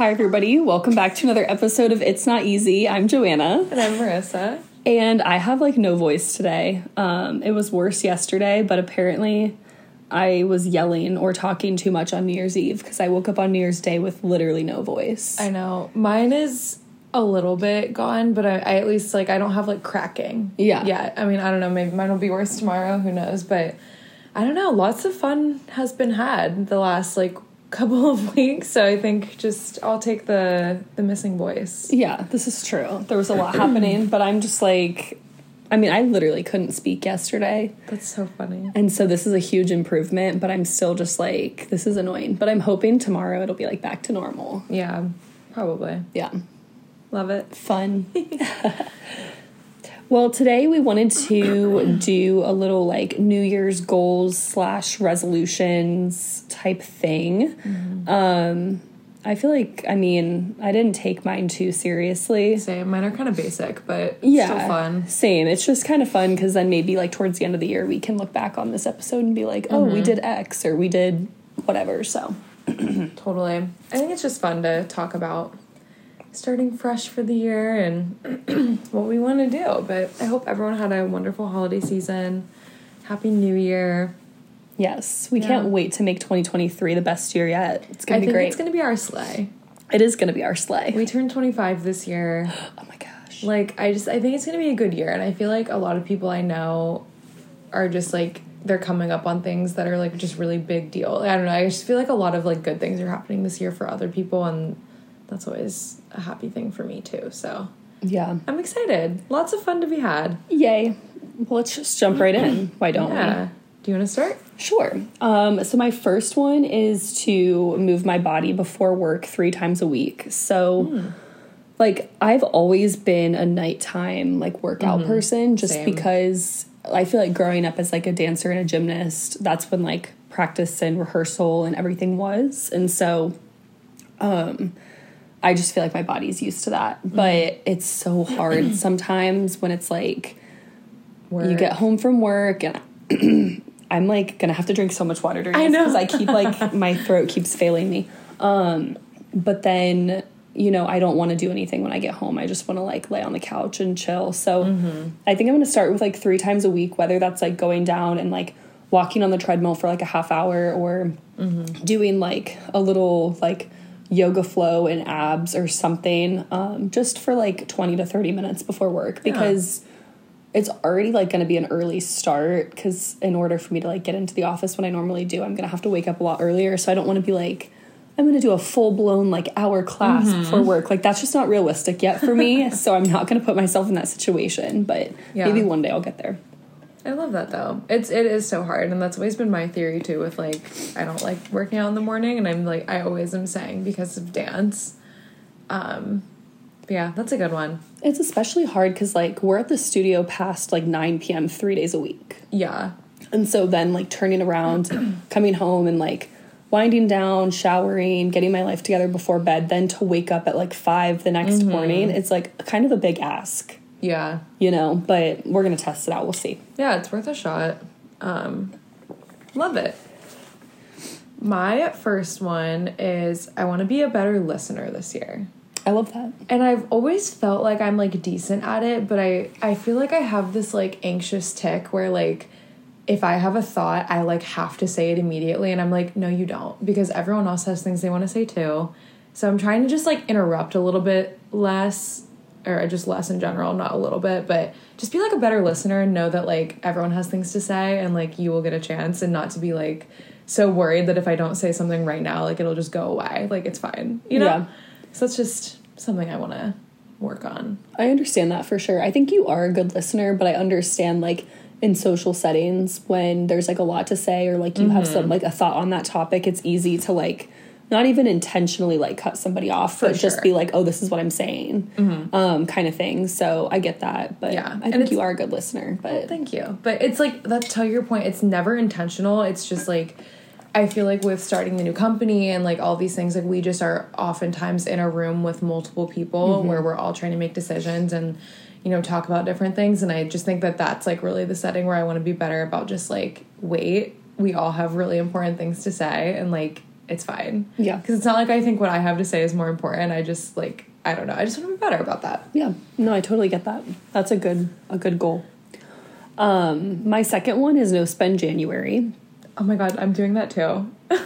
Hi, everybody. Welcome back to another episode of It's Not Easy. I'm Joanna, And I'm Marissa. and I have like no voice today. Um, it was worse yesterday, but apparently I was yelling or talking too much on New Year's Eve because I woke up on New Year's Day with literally no voice. I know. Mine is a little bit gone, but I, I at least like I don't have like cracking. Yeah. Yeah. I mean, I don't know. Maybe mine will be worse tomorrow. Who knows? But I don't know. Lots of fun has been had the last like couple of weeks. So I think just I'll take the the missing voice. yeah, this is true. There was a lot happening, but I'm just like, I mean, I literally couldn't speak yesterday. That's so funny. And so this is a huge improvement, but I'm still just like, this is annoying. But I'm hoping tomorrow it'll be like back to normal. Yeah. Probably. Yeah. Love it. Fun. well, today we wanted to do a little like New Year's goals slash resolutions type thing. Um, I feel like, I mean, I didn't take mine too seriously. Same. Mine are kind of basic, but Yeah, still fun. Same. It's just kind of fun because then maybe like towards the end of the year we can look back on this episode and be like, oh, we did X or we did whatever. So Totally. I think it's just fun to talk about starting fresh for the year and what we want to do. But I hope everyone had a wonderful holiday season. Happy New Year. yes, we Yeah. can't wait to make 2023 the best year yet. It's gonna be think great. it's going to be our slay. it is gonna be our slay. We turned 25 this year. oh my gosh. Like, I just, I think it's going to be a good year. And I feel like a lot of people I know are just like, they're coming up on things that are like just really big deal. I don't know. I just feel like a lot of like good things are happening this year for other people. And that's always a happy thing for me too. So Yeah. I'm excited. Lots of fun to be had. Yay. Well, let's just jump right in. Why don't Yeah. Do you want to start? Sure. Um, so my first one is to move my body before work three times a week. So. Hmm. Like I've always been a nighttime like workout person just Mm-hmm. Same. because I feel like growing up as like a dancer and a gymnast, that's when like practice and rehearsal and everything was. And so um I just feel like my body's used to that. Mm-hmm. But it's so hard sometimes when it's like Word. you get home from work and I'm like gonna have to drink so much water during I this know. because I keep like my throat keeps failing me. Um, but then you know I don't want to do anything when I get home. I just want to like lay on the couch and chill. So I think I'm gonna start with like three times a week, whether that's like going down and like walking on the treadmill for like a half hour or doing like a little like yoga flow and abs or something um, just for like 20 to 30 minutes before work because it's already like going to be an early start because in order for me to like get into the office when I normally do, I'm going to have to wake up a lot earlier. So I don't want to be like, I'm going to do a full blown like hour class Mm-hmm. before work. Like that's just not realistic yet for me. so I'm not going to put myself in that situation, but Yeah. maybe one day I'll get there. I love that though. It's it is so hard, and that's always been my theory too. With like, I don't like working out in the morning, and I'm like, I always am saying because of dance. Um, yeah, that's a good one. It's especially hard because like we're at the studio past like 9 p.m. three days a week. Yeah, And so then like turning around, coming home and like winding down, showering, getting my life together before bed, then to wake up at like five the next morning, it's like kind of a big ask, yeah, you know, but we're gonna test it out. We'll see. yeah. It's worth a shot. Um, love it. My first one is I want to be a better listener this year. I love that. and I've always felt like I'm like decent at it, but I I feel like I have this like anxious tick where like if I have a thought, I like have to say it immediately and I'm like no you don't because everyone else has things they want to say too. So I'm trying to just like interrupt a little bit less or just less in general, not a little bit, but just be like a better listener and know that like everyone has things to say and like you will get a chance and not to be like so worried that if I don't say something right now, like it'll just go away. Like it's fine. You know? Yeah. So that's just something I want to work on. I understand that for sure. I think you are a good listener, but I understand like in social settings when there's like a lot to say or like you have some mm-hmm. like a thought on that topic, it's easy to like not even intentionally like cut somebody off, but just sure. Mm-hmm. be like, oh, this is what I'm saying, um, kind of thing. So I get that, but Yeah. I think you are a good listener. But Thank you. But it's like that's to your point. It's never intentional. It's just like I feel like with starting the new company and like all these things, like we just are oftentimes in a room with multiple people where we're all trying to make decisions and you know talk about different things. And I just think that that's like really the setting where I want to be better about just like wait. We all have really important things to say and like it's fine. Yeah. Because it's not like I think what I have to say is more important. I just like I don't know. I just want to be better about that. Yeah. No, I totally get that. That's a good a good goal. Um, my second one is no spend January. Oh my god, I'm doing that too.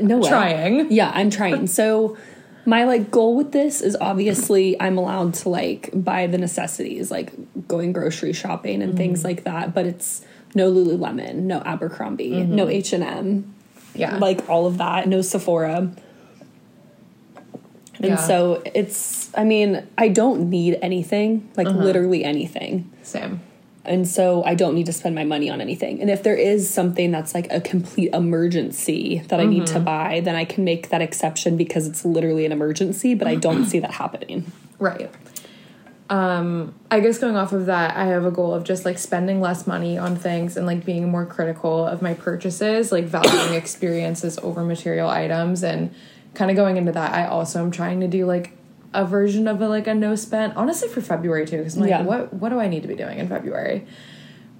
No way. Trying. Yeah, I'm trying. So my like goal with this is obviously I'm allowed to like buy the necessities, like going grocery shopping and things like that, but it's no Lululemon, no Abercrombie, no H&M, Yeah. like all of that, no Sephora. And Yeah. so it's I mean, I don't need anything, like uh-huh. literally anything. same. And so I don't need to spend my money on anything. And if there is something that's like a complete emergency that I need to mm-hmm. buy, then I can make that exception because it's literally an emergency, but I don't see that happening. Right. Um, I guess going off of that, I have a goal of just like spending less money on things and like being more critical of my purchases, like valuing experiences over material items and kind of going into that. I also am trying to do like a version of a like a no spend, honestly for February too, because I'm like, Yeah. what what do I need to be doing in February?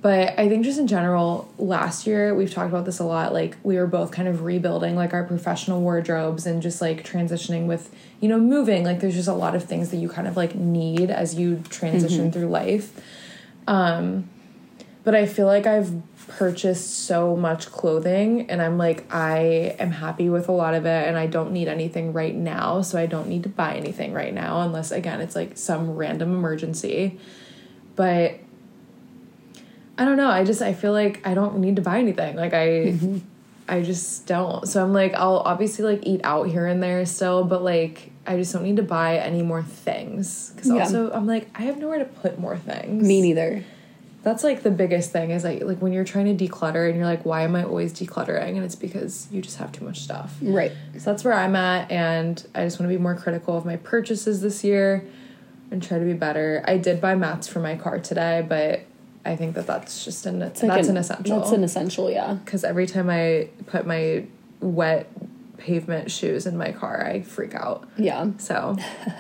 But I think just in general, last year we've talked about this a lot. Like we were both kind of rebuilding like our professional wardrobes and just like transitioning with, you know, moving. Like there's just a lot of things that you kind of like need as you transition through life. Um but I feel like I've purchased so much clothing and I'm like I am happy with a lot of it and I don't need anything right now, so I don't need to buy anything right now unless again it's like some random emergency. But I don't know. I just I feel like I don't need to buy anything. Like I mm-hmm. I just don't. So I'm like I'll obviously like eat out here and there still, but like I just don't need to buy any more things cuz Yeah. also I'm like I have nowhere to put more things. Me neither. That's like the biggest thing is like like when you're trying to declutter and you're like why am I always decluttering and it's because you just have too much stuff. Right. So that's where I'm at, and I just want to be more critical of my purchases this year and try to be better. I did buy mats for my car today, but I think that that's just an It's like that's an, essential. That's an essential, yeah. Because every time I put my wet pavement shoes in my car, I freak out. Yeah. So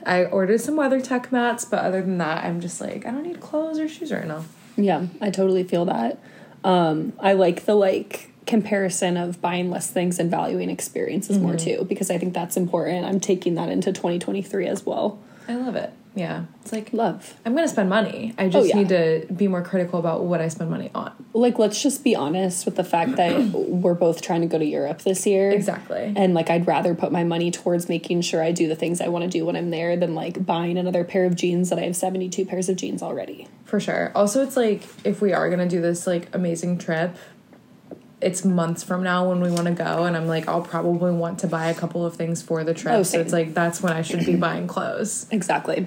I ordered some WeatherTech mats, but other than that, I'm just like I don't need clothes or shoes right now. Yeah, I totally feel that. Um, I like the like comparison of buying less things and valuing experiences more too because I think that's important. I'm taking that into 2023 as well. I love it. Yeah, it's like Love. I'm gonna spend money. I oh, just yeah. need to be more critical about what I spend money on. Like let's just be honest with the fact that we're both trying to go to Europe this year. Exactly. And like I'd rather put my money towards making sure I do the things I want to do when I'm there than like buying another pair of jeans that I have 72 pairs of jeans already. For sure. Also, it's like if we are gonna do this like amazing trip, it's months from now when we want to go, and I'm like, I'll probably want to buy a couple of things for the trip. Oh, so it's like that's when I should be buying clothes. Exactly.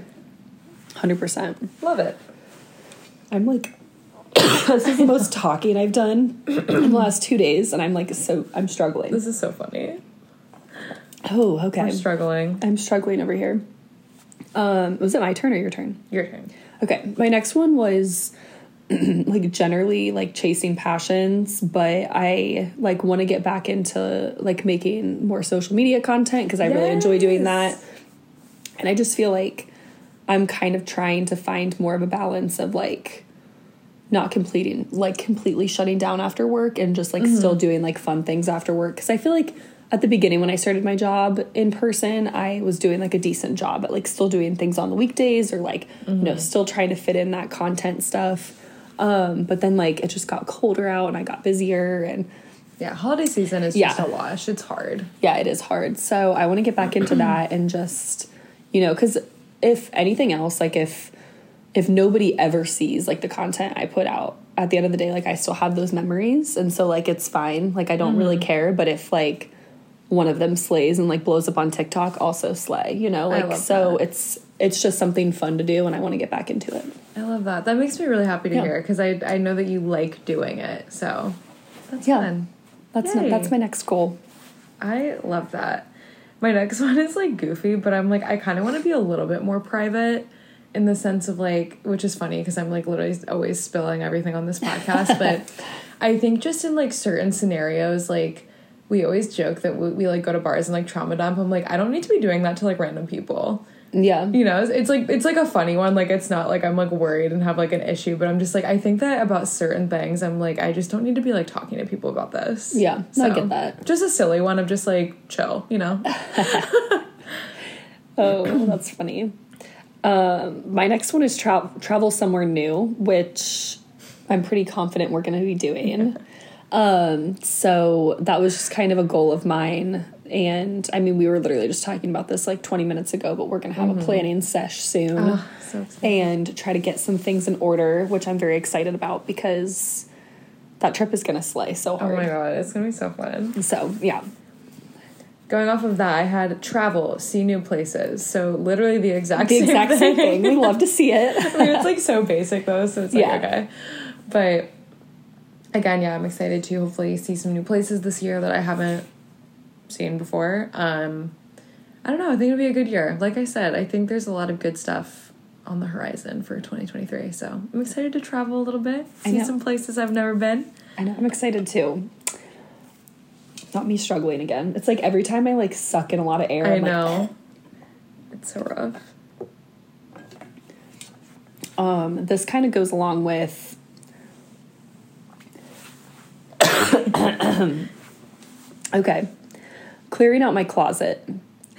100%. Love it. I'm like, this is the most talking I've done in the last two days, and I'm like, so I'm struggling. This is so funny. Oh, okay. I'm struggling. I'm struggling over here. Um, was it my turn or your turn? Your turn. Okay, my next one was like generally like chasing passions, but I like want to get back into like making more social media content because I really enjoy doing that. And I just feel like I'm kind of trying to find more of a balance of like not completing like completely shutting down after work and just like still doing like fun things after work because I feel like at the beginning when I started my job in person, I was doing like a decent job at like still doing things on the weekdays or like you know still trying to fit in that content stuff. Um, but then like it just got colder out and I got busier and Yeah, holiday season is Yeah. just a wash. It's hard. yeah, it is hard. So I want to get back into that and just, you know, because if anything else, like if if nobody ever sees like the content I put out at the end of the day, like I still have those memories, and so like it's fine. Like I don't really mm-hmm. care. But if like one of them slays and like blows up on TikTok, also slay. You know, like so that. it's it's just something fun to do, and I want to get back into it. I love that. That makes me really happy to Yeah. hear because I I know that you like doing it. So that's Yeah. fun. That's Yay. that's my next goal. I love that. My next one is like goofy, but I'm like I kind of want to be a little bit more private in the sense of like which is funny because I'm like literally always spilling everything on this podcast, but I think just in like certain scenarios like we always joke that we, we like go to bars and like trauma dump. I'm like I don't need to be doing that to like random people. Yeah. You know, it's, it's like it's like a funny one. Like it's not like I'm like worried and have like an issue, but I'm just like I think that about certain things. I'm like I just don't need to be like talking to people about this. Yeah, no, I get that. Just a silly one of just like chill, you know. Oh, that's funny. Um, my next one is tra- travel somewhere new, which I'm pretty confident we're going to be doing. um, so that was just kind of a goal of mine. And I mean, we were literally just talking about this like 20 minutes ago, but we're going to have a mm-hmm. planning sesh soon Oh, so and try to get some things in order, which I'm very excited about because that trip is going to slay so hard. Oh my god, it's gonna be so fun. So, yeah. Going off of that, I had travel, see new places. So literally the exact The same exact same thing. We love to see it. I mean, it's like so basic though, so it's like Yeah. okay. But again, yeah, I'm excited to hopefully see some new places this year that I haven't seen before. Um, I don't know. I think it'll be a good year. Like I said, I think there's a lot of good stuff on the horizon for 2023. So I'm excited to travel a little bit, see some places I've never been. I know. I'm excited too. Not me struggling again. It's like every time I like suck in a lot of air. I I'm like, know. It's so rough. Um, this kind of goes along with. okay, clearing out my closet.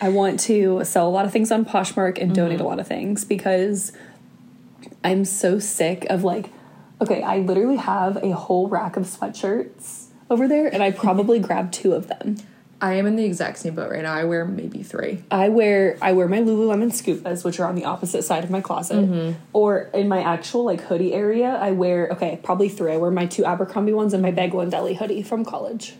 I want to sell a lot of things on Poshmark and donate a mm-hmm. lot of things because I'm so sick of like, okay, I literally have a whole rack of sweatshirts over there, and I probably grabbed two of them. I am in the exact same boat right now. I wear maybe three. I wear I wear my Lululemon Scubas, which are on the opposite side of my closet, mm-hmm. or in my actual like hoodie area. I wear okay, probably three. I wear my two Abercrombie ones and my Bagel and Deli hoodie from college.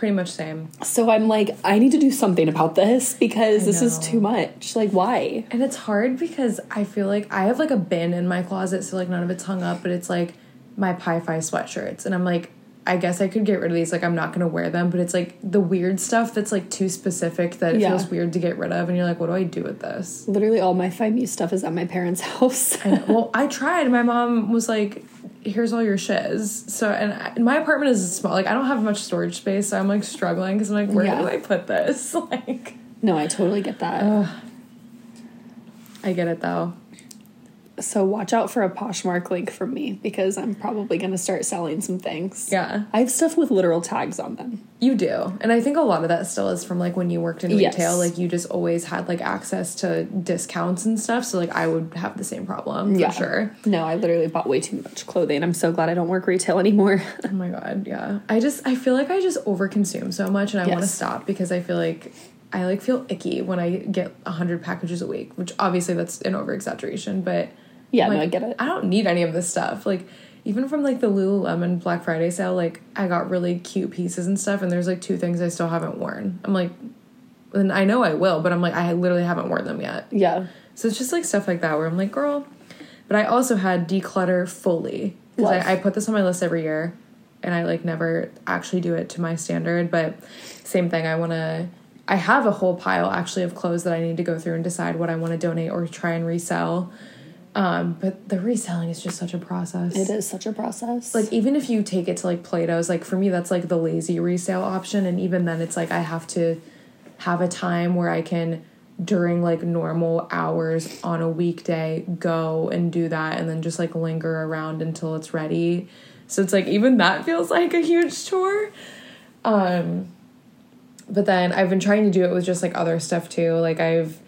Pretty much same. So I'm like, I need to do something about this because I this is too much. Like, why? And it's hard because I feel like I have like a bin in my closet, so like none of it's hung up, but it's like my Pi Phi sweatshirts. And I'm like, I guess I could get rid of these. Like, I'm not gonna wear them, but it's like the weird stuff that's like too specific that it Yeah. feels weird to get rid of. And you're like, what do I do with this? Literally, all my Five Muse stuff is at my parents' house. And, well, I tried. My mom was like, here's all your shiz. So, and, I, and my apartment is small. Like, I don't have much storage space, so I'm like struggling because I'm like, where Yeah. do I put this? Like, no, I totally get that. I get it though. So watch out for a Poshmark link from me because I'm probably gonna start selling some things. Yeah. I have stuff with literal tags on them. You do. And I think a lot of that still is from like when you worked in Yes. retail, like you just always had like access to discounts and stuff. So like I would have the same problem for sure. No, I literally bought way too much clothing. I'm so glad I don't work retail anymore. Oh my god, yeah. I just I feel like I just overconsume so much and I want to stop because I feel like I like feel icky when I get 100 packages a week, which obviously that's an over exaggeration, but Yeah, I'm no, I get it. I don't need any of this stuff. Like even from like the Lululemon Black Friday sale, like I got really cute pieces and stuff, and there's like two things I still haven't worn. I'm like, and I know I will, but I'm like, I literally haven't worn them yet. Yeah. So it's just like stuff like that where I'm like, girl. But I also had declutter fully because I, I put this on my list every year, and I like never actually do it to my standard. But same thing, I want to. I have a whole pile actually of clothes that I need to go through and decide what I want to donate or try and resell. Um, but the reselling is just such a process. It is such a process. Like even if you take it to like Plato's, like for me that's like the lazy resale option, and even then it's like I have to have a time where I can during like normal hours on a weekday go and do that and then just like linger around until it's ready. So it's like even that feels like a huge chore. Um but then I've been trying to do it with just like other stuff too. Like I've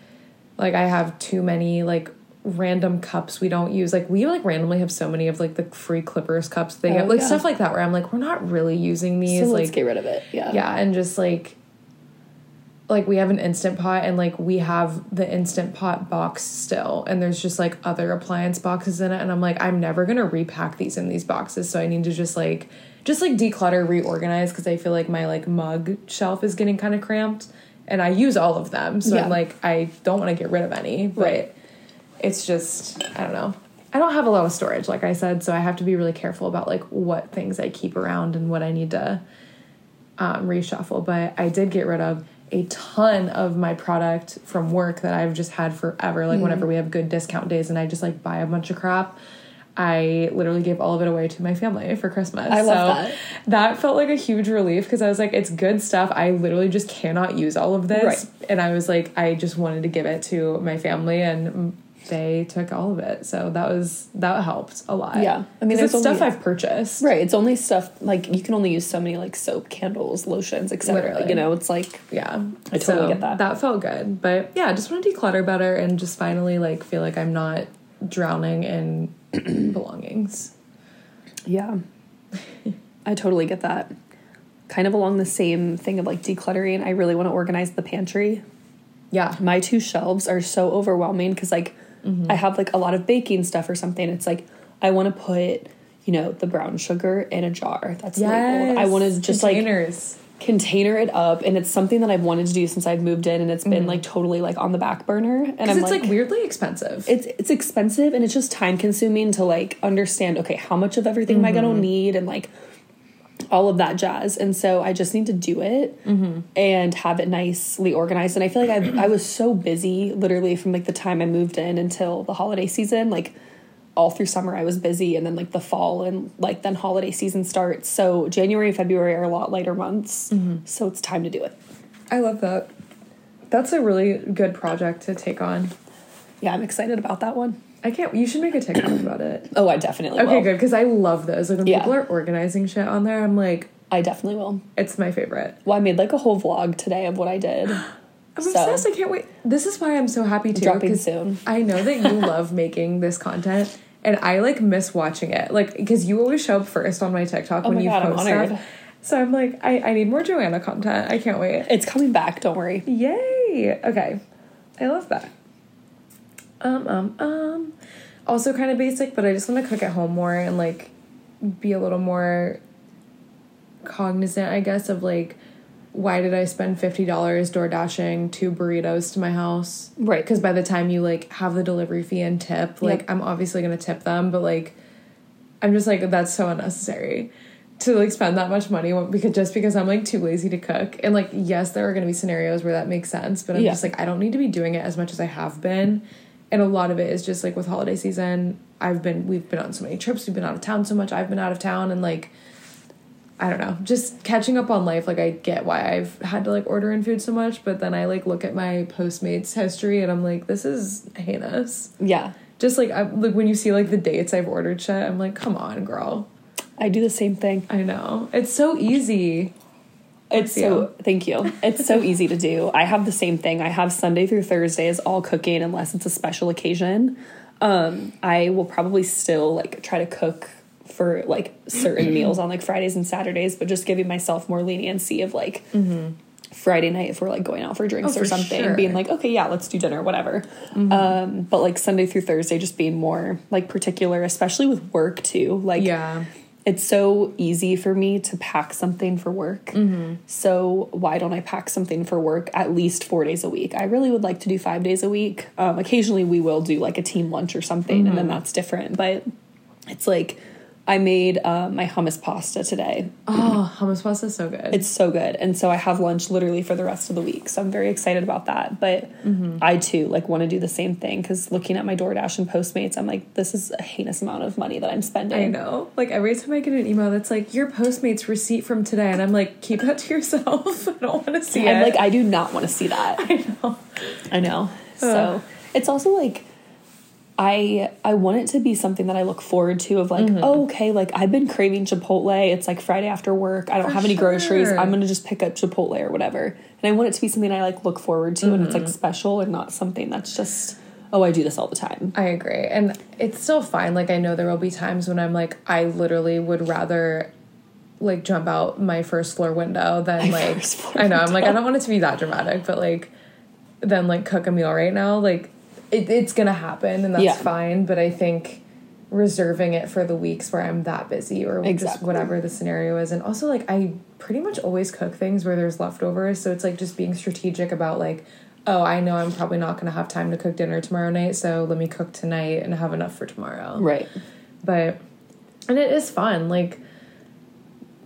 like I have too many like random cups we don't use. Like we like randomly have so many of like the free Clippers cups they Oh, get like yeah. stuff like that where I'm like we're not really using these so like let's get rid of it. Yeah. yeah and just like like we have an instant pot and like we have the instant pot box still and there's just like other appliance boxes in it and i'm like i'm never gonna repack these in these boxes so i need to just like just like declutter reorganize because i feel like my like mug shelf is getting kind of cramped and i use all of them so Yeah. i'm like i don't want to get rid of any but Right. It's just i don't know i don't have a lot of storage like i said so i have to be really careful about like what things i keep around and what i need to um, reshuffle, but I did get rid of a ton of my product from work that I've just had forever. Like whenever we have good discount days and I just like buy a bunch of crap, I literally gave all of it away to my family for Christmas. I love so that. that felt like a huge relief because I was like, it's good stuff. I literally just cannot use all of this. Right. And I was like, I just wanted to give it to my family and they took all of it. So that was that helped a lot. Yeah. I mean, there's stuff only- I've purchased. Right. It's only stuff like you can only use so many like soap, candles, lotions, etc. You know, it's like Yeah. I totally get that. That felt good. But yeah, I just want to declutter better and just finally like feel like I'm not drowning in belongings. yeah. I totally get that. Kind of along the same thing of like decluttering, I really want to organize the pantry. Yeah. My two shelves are so overwhelming because like Mm-hmm. I have like a lot of baking stuff or something. It's like I want to put, you know, the brown sugar in a jar that's labeled. I want to just like container it up and it's something that I've wanted to do since I've moved in and it's been like totally like on the back burner and I'm Mm-hmm. it's like, weirdly expensive. it's it's expensive and it's just time consuming to like understand okay how much of everything am I Mm-hmm. gonna need and like all of that jazz and so I just need to do it Mm-hmm. and have it nicely organized and I feel like I I was so busy literally from like the time I moved in until the holiday season like all through summer I was busy and then like the fall and like then holiday season starts so January and February are a lot lighter months Mm-hmm. so it's time to do it I love that. That's a really good project to take on. yeah I'm excited about that one. I can't. You should make a TikTok about it. Oh, I definitely Okay, will. good because I love those. Like when Yeah. people are organizing shit on there, I'm like, I definitely will. it's my favorite. Well, I made like a whole vlog today of what I did. I'm So- obsessed. I can't wait. This is why I'm so happy too. Dropping soon. I know that you love making this content, and I like miss watching it. Like because you always show up first on my TikTok oh when Oh my you God, I'm post stuff. So I'm like, I, I need more Joanna content. I can't wait. It's coming back, don't worry. Yay! Okay, I love that. Um um um. Also kind of basic, but I just want to cook at home more and like be a little more cognizant, I guess, of like why did I spend fifty dollars door dashing two burritos to my house? Right. Because by the time you like have the delivery fee and tip, like Yep. I'm obviously gonna tip them, but like I'm just like that's so unnecessary to like spend that much money because just because I'm like too lazy to cook. And like yes, there are gonna be scenarios where that makes sense, but I'm Yeah. just like I don't need to be doing it as much as I have been. And a lot of it is just like with holiday season, I've been we've been on so many trips, we've been out of town so much, I've been out of town and like I don't know, just catching up on life. Like I get why I've had to like order in food so much, but then I like look at my Postmates history and I'm like, this is heinous. Yeah. Just like I like when you see like the dates I've ordered shit, I'm like, come on, girl. I do the same thing. I know it's so easy. It's so thank you. It's so easy to do. I have the same thing. I have Sunday through Thursdays all cooking unless it's a special occasion. Um, I will probably still like try to cook for like certain meals on like Fridays and Saturdays, but just giving myself more leniency of like Friday night if we're like going out for drinks Mm-hmm. Oh, or for something, sure. Mm-hmm. being like, okay, yeah, let's do dinner, whatever. Um, but like Sunday through Thursday, just being more like particular, especially with work too. Like, Yeah. It's so easy for me to pack something for work. Mm-hmm. So why don't I pack something for work at least four days a week? I really would like to do five days a week. Um, occasionally, we will do like a team lunch or something, and Mm-hmm. then that's different. But it's like I made uh, my hummus pasta today. Oh, hummus pasta is so good. It's so good, and so I have lunch literally for the rest of the week. So I'm very excited about that. But Mm-hmm. I too like want to do the same thing because looking at my DoorDash and Postmates, I'm like, this is a heinous amount of money that I'm spending. I know. Like every time I get an email that's like your Postmates receipt from today, and I'm like, keep that to yourself. I don't want to see I'm it. like, I do not want to see that. I know. I know. So it's also like I I want it to be something that I look forward to of like, Mm-hmm. oh, okay, like I've been craving Chipotle. It's like Friday after work. I don't For have any groceries. I'm gonna just pick up Chipotle or whatever. And I want it to be something I like look forward to and it's Mm-hmm. like special and not something that's just oh, I do this all the time. I agree. And it's still fine. Like I know there will be times when I'm like I literally would rather like jump out my first floor window than My like I know, I'm like I don't want it to be that dramatic, but like then like cook a meal right now, like it, it's gonna happen and that's Yeah. fine. But I think reserving it for the weeks where I'm that busy or just whatever the scenario is. And also like I pretty much always cook things where there's leftovers. So it's like just being strategic about like, oh, I know I'm probably not gonna have time to cook dinner tomorrow night, so let me cook tonight and have enough for tomorrow. Right. But and it is fun. Like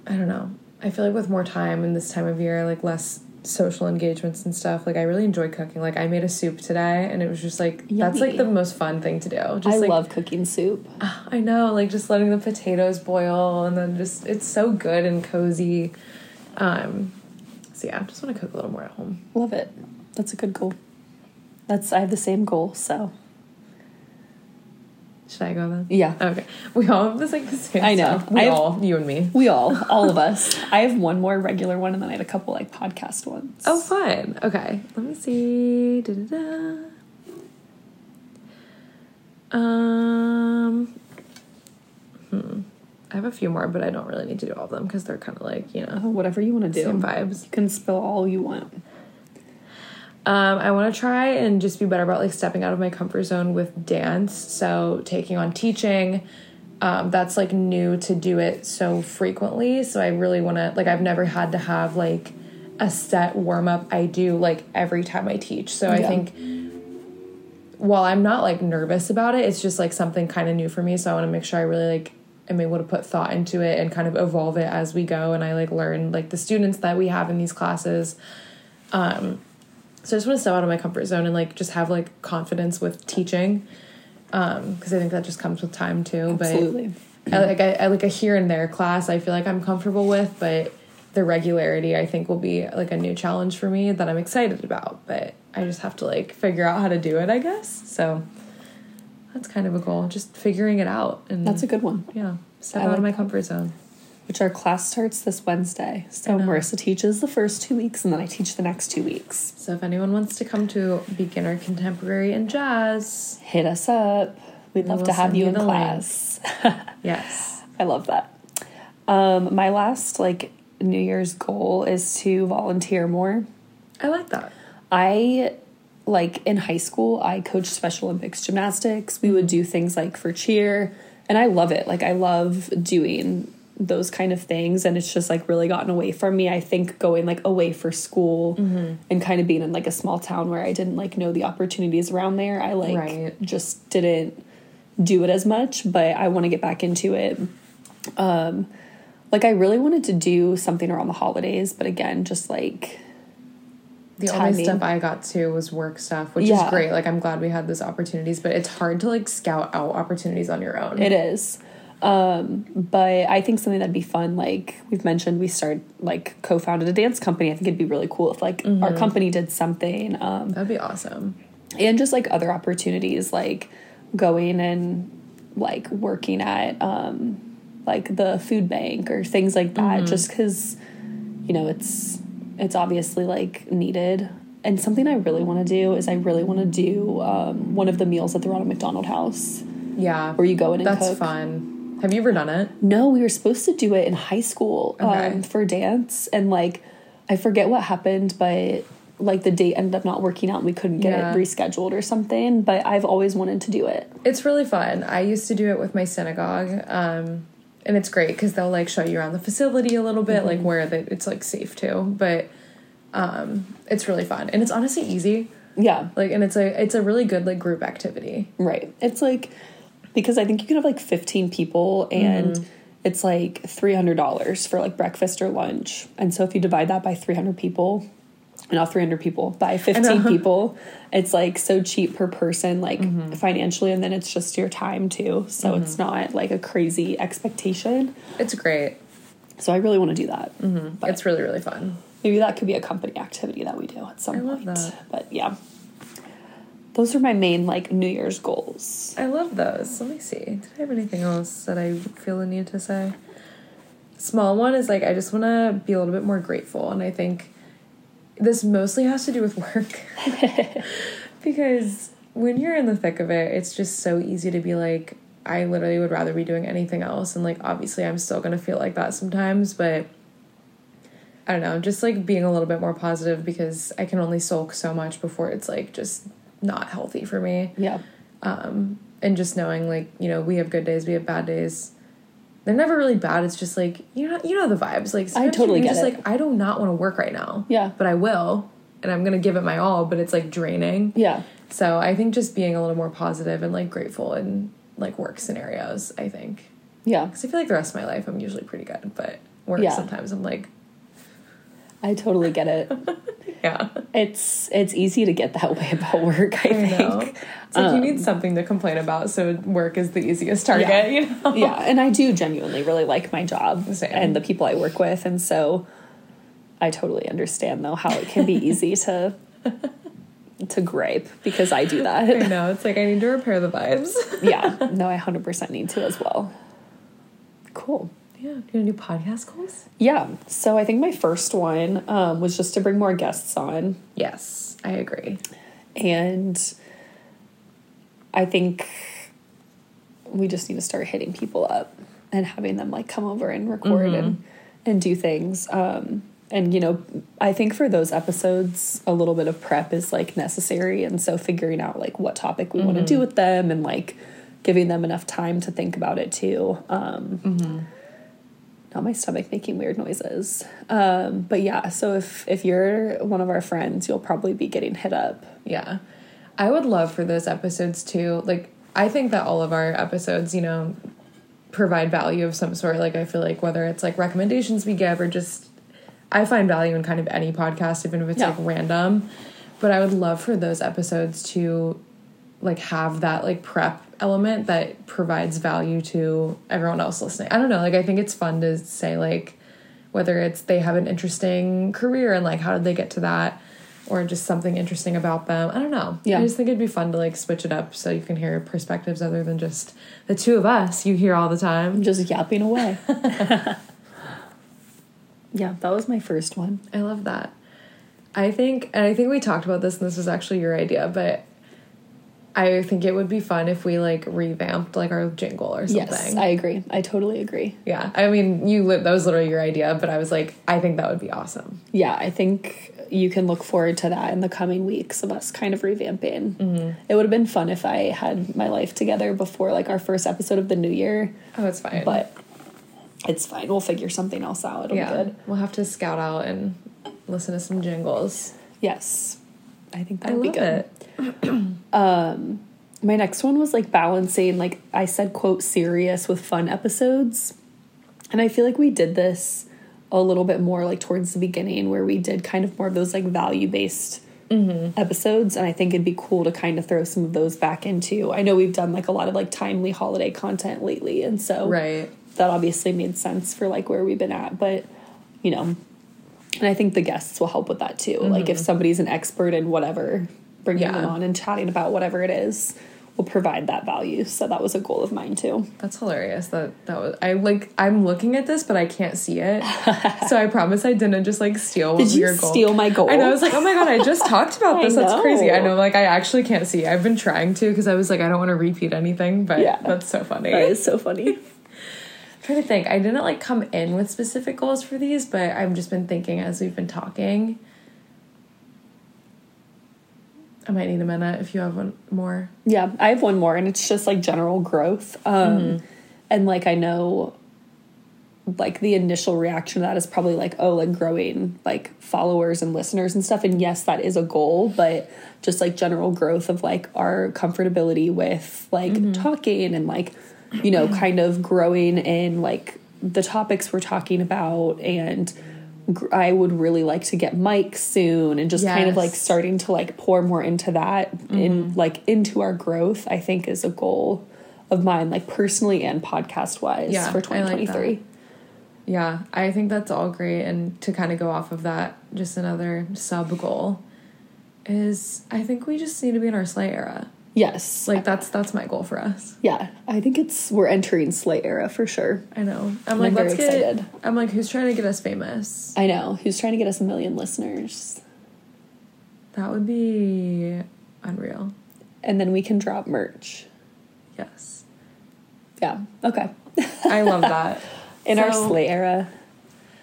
I don't know. I feel like with more time and this time of year, like less social engagements and stuff. Like I really enjoy cooking. Like I made a soup today and it was just like that's like the most fun thing to do. Just I like love cooking soup. I know, like just letting the potatoes boil and then just it's so good and cozy. Um so yeah, I just want to cook a little more at home. Love it. That's a good goal. That's I have the same goal, so Should I go then? yeah. Okay. We all have this like the same I know. stuff. We have- all, you and me. We all, all of us. I have one more regular one, and then I had a couple like podcast ones. Oh, fun. Okay, let me see. Da-da-da. Um, hmm. I have a few more, but I don't really need to do all of them because they're kind of like you know Oh, whatever you want to do. same vibes. You can spill all you want. Um, I want to try and just be better about like stepping out of my comfort zone with dance. So taking on teaching, um, that's like new to do it so frequently. So I really want to like I've never had to have like a set warm up I do like every time I teach. So I think while I'm not like nervous about it, it's just like something kind of new for me. So I want to make sure I really like am able to put thought into it and kind of evolve it as we go. And I like learn like the students that we have in these classes. Um, so I just want to step out of my comfort zone and like just have like confidence with teaching. Um, because I think that just comes with time too. Absolutely. But I like I, I like a here and there class I feel like I'm comfortable with, but the regularity I think will be like a new challenge for me that I'm excited about. But I just have to like figure out how to do it, I guess. So that's kind of a goal, just figuring it out and That's a good one. yeah, step I out of like my comfort zone. Which our class starts this Wednesday. So Marissa teaches the first two weeks, and then I teach the next two weeks. So if anyone wants to come to beginner contemporary and jazz, Hit us up. We'd We love will to have you in class. yes. I love that. Um, my last like New Year's goal is to volunteer more. I like that. I like in high school, I coached Special Olympics gymnastics. We would do things like for cheer, and I love it. Like I love doing those kind of things and it's just like really gotten away from me. I think going like away for school and kind of being in like a small town where I didn't like know the opportunities around there. I like Right. just didn't do it as much, but I want to get back into it. Um like I really wanted to do something around the holidays, but again, just like The only timing. stuff I got to was work stuff, which Yeah. is great. Like I'm glad we had those opportunities, but it's hard to like scout out opportunities on your own. It is. Um, but I think something that'd be fun, like we've mentioned, we start like co-founded a dance company. I think it'd be really cool if like our company did something. Um, That'd be awesome. and just like other opportunities, like going and like working at um, like the food bank or things like that. Just because you know it's it's obviously like needed. And something I really want to do is I really want to do um, one of the meals at the Ronald McDonald House Yeah. where you go in and That's cook. fun. Have you ever done it? No, we were supposed to do it in high school Okay. um, for dance, and like I forget what happened, but like the date ended up not working out, and we couldn't get Yeah. it rescheduled or something. But I've always wanted to do it. It's really fun. I used to do it with my synagogue. Um, and it's great because they'll like show you around the facility a little bit, like where the, it's like safe too. But um, it's really fun. And it's honestly easy. Yeah, Like and it's a it's a really good like group activity. right. It's like because I think you can have like fifteen people, and Mm-hmm. it's like three hundred dollars for like breakfast or lunch. And so if you divide that by three hundred people. Not 300 people, by 15 people. It's like so cheap per person, like Mm-hmm. financially, and then it's just your time too. So it's not like a crazy expectation. It's great. So I really want to do that. But It's really, really fun. maybe that could be a company activity that we do at some I point. But yeah. Those are my main like New Year's goals. I love those. Let me see. Did I have anything else that I feel the need to say? Small one is like I just want to be a little bit more grateful, and I think this mostly has to do with work because when you're in the thick of it, it's just so easy to be like, I literally would rather be doing anything else, and like obviously I'm still gonna feel like that sometimes, but I don't know, just like being a little bit more positive because I can only sulk so much before it's like just not healthy for me Yeah. um, and just knowing like you know we have good days we have bad days they're never really bad it's just like you know you know the vibes like I totally get just it. like i do not want to work right now Yeah. but i will and i'm gonna give it my all but it's like draining Yeah. so i think just being a little more positive and like grateful in like work scenarios i think Yeah. because i feel like the rest of my life i'm usually pretty good but work Yeah. sometimes i'm like I totally get it. Yeah. It's it's easy to get that way about work, I, I think. know. It's like you need um, something to complain about, so work is the easiest target, Yeah. you know? yeah, and I do genuinely really like my job Same. and the people I work with, and so I totally understand though how it can be easy to to gripe because I do that. I know. It's like I need to repair the vibes. yeah, no, I hundred percent need to as well. Cool. Yeah. Do you want to do podcast goals? Yeah, so I think my first one um, was just to bring more guests on, Yes, I agree. and I think we just need to start hitting people up and having them like come over and record and and do things. Um, and you know, I think for those episodes, a little bit of prep is like necessary, and so figuring out like what topic we want to do with them and like giving them enough time to think about it too. Um, Not my stomach making weird noises. Um, but yeah, so if if you're one of our friends, you'll probably be getting hit up. Yeah. I would love for those episodes too. Like, I think that all of our episodes, you know, provide value of some sort. Like, I feel like whether it's like recommendations we give or just, I find value in kind of any podcast, even if it's Yeah. like random. But I would love for those episodes to like have that like prep element that provides value to everyone else listening. I don't know. Like, I think it's fun to say, like, whether it's they have an interesting career and like how did they get to that or just something interesting about them. I don't know. Yeah. I just think it'd be fun to like switch it up so you can hear perspectives other than just the two of us you hear all the time. just yapping away. yeah, that was my first one. I love that. I think, and I think we talked about this, and this was actually your idea, but I think it would be fun if we like revamped like our jingle or something. Yes, I agree. I totally agree. yeah, I mean, you li- that was literally your idea, but I was like, I think that would be awesome. Yeah, I think you can look forward to that in the coming weeks of us kind of revamping. Mm-hmm. It would have been fun if I had my life together before like our first episode of the new year, Oh, it's fine. but it's fine. We'll figure something else out. It'll yeah, be good. we'll have to scout out and listen to some jingles. Yes. I think that I would be good. it. Um, my next one was like balancing like i said quote serious with fun episodes and i feel like we did this a little bit more like towards the beginning where we did kind of more of those like value based mm-hmm. episodes and i think it'd be cool to kind of throw some of those back into i know we've done like a lot of like timely holiday content lately and so Right. that obviously made sense for like where we've been at but you know and i think the guests will help with that too like if mm-hmm. somebody's an expert in whatever bringing Yeah. them on and chatting about whatever it is will provide that value so that was a goal of mine too That's hilarious. That that was I like I'm looking at this but I can't see it. so I promise I didn't just like steal Did you goal. steal my goal? Know. I was like, oh my god, I just talked about this. That's crazy. I know. know. Like I actually can't see. I've been trying to because I was like, I don't want to repeat anything. But Yeah. that's so funny. that is so funny trying to think. I didn't like come in with specific goals for these, but I've just been thinking as we've been talking. I might need a minute if you have one more. yeah i have one more and it's just like general growth um and like i know like the initial reaction to that is probably like oh like growing like followers and listeners and stuff and yes that is a goal but just like general growth of like our comfortability with like talking and like you know kind of growing in like the topics we're talking about and I would really like to get mics soon and just kind of like starting to like pour more into that in mm-hmm. like into our growth I think is a goal of mine like personally and podcast wise Yeah, for I like 2023. Yeah, I think that's all great. And to kind of go off of that, just another sub goal is I think we just need to be in our Slay era. Yes. Like that's that's my goal for us. yeah, I think it's we're entering Slay era for sure. I know. I'm I'm like, very let's get. excited. I'm like, who's trying to get us famous? I know. Who's trying to get us a million listeners? That would be unreal. And then we can drop merch. Yes, Yeah. Okay. I love that. In our So- Slay era.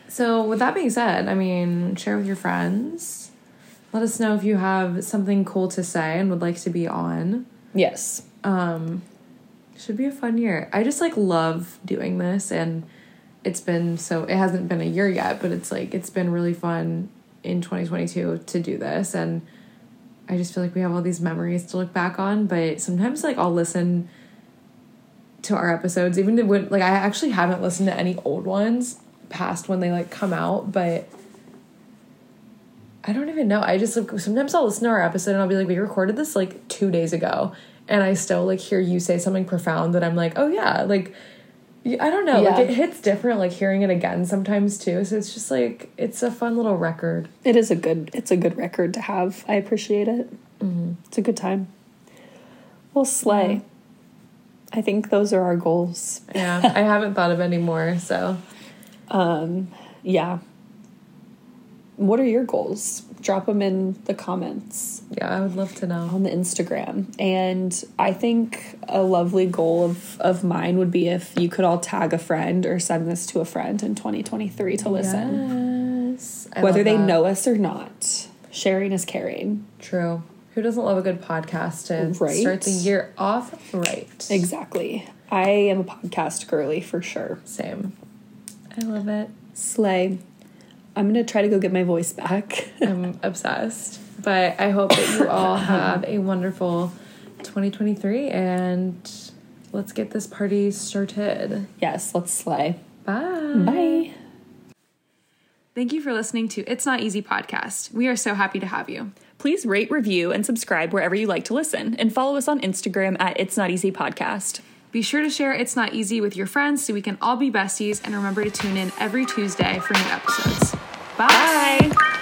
So, with that being said, I mean, share with your friends. Let us know if you have something cool to say and would like to be on. Yes. Um, should be a fun year. I just like love doing this and it's been so it hasn't been a year yet, but it's like it's been really fun in 2022 to do this and I just feel like we have all these memories to look back on, but sometimes like I'll listen to our episodes even to when like I actually haven't listened to any old ones past when they like come out, but I don't even know. I just like sometimes I'll listen to our episode and I'll be like, we recorded this like two days ago, and I still like hear you say something profound that I'm like, oh yeah, like I don't know, Yeah. like it hits different like hearing it again sometimes too. So it's just like it's a fun little record. It is a good it's a good record to have. I appreciate it. Mm-hmm. It's a good time. Well, slay. I think those are our goals. Yeah, I haven't thought of any more. So um, Yeah. What are your goals? Drop them in the comments yeah, I would love to know. on the Instagram. And I think a lovely goal of, of mine would be if you could all tag a friend or send this to a friend in 2023 to listen. Yes, I Whether they know us or not. Sharing is caring. True. Who doesn't love a good podcast to Right? start the year off right? Exactly. I am a podcast girly for sure. Same. I love it. Slay. I'm going to try to go get my voice back. I'm obsessed. But I hope that you all have a wonderful 2023 and let's get this party started. yes, let's slay. Bye. Bye. Thank you for listening to It's Not Easy podcast. We are so happy to have you. Please rate, review, and subscribe wherever you like to listen, and follow us on Instagram at It's Not Easy Podcast. Be sure to share It's Not Easy with your friends so we can all be besties and remember to tune in every Tuesday for new episodes. Bye. Bye.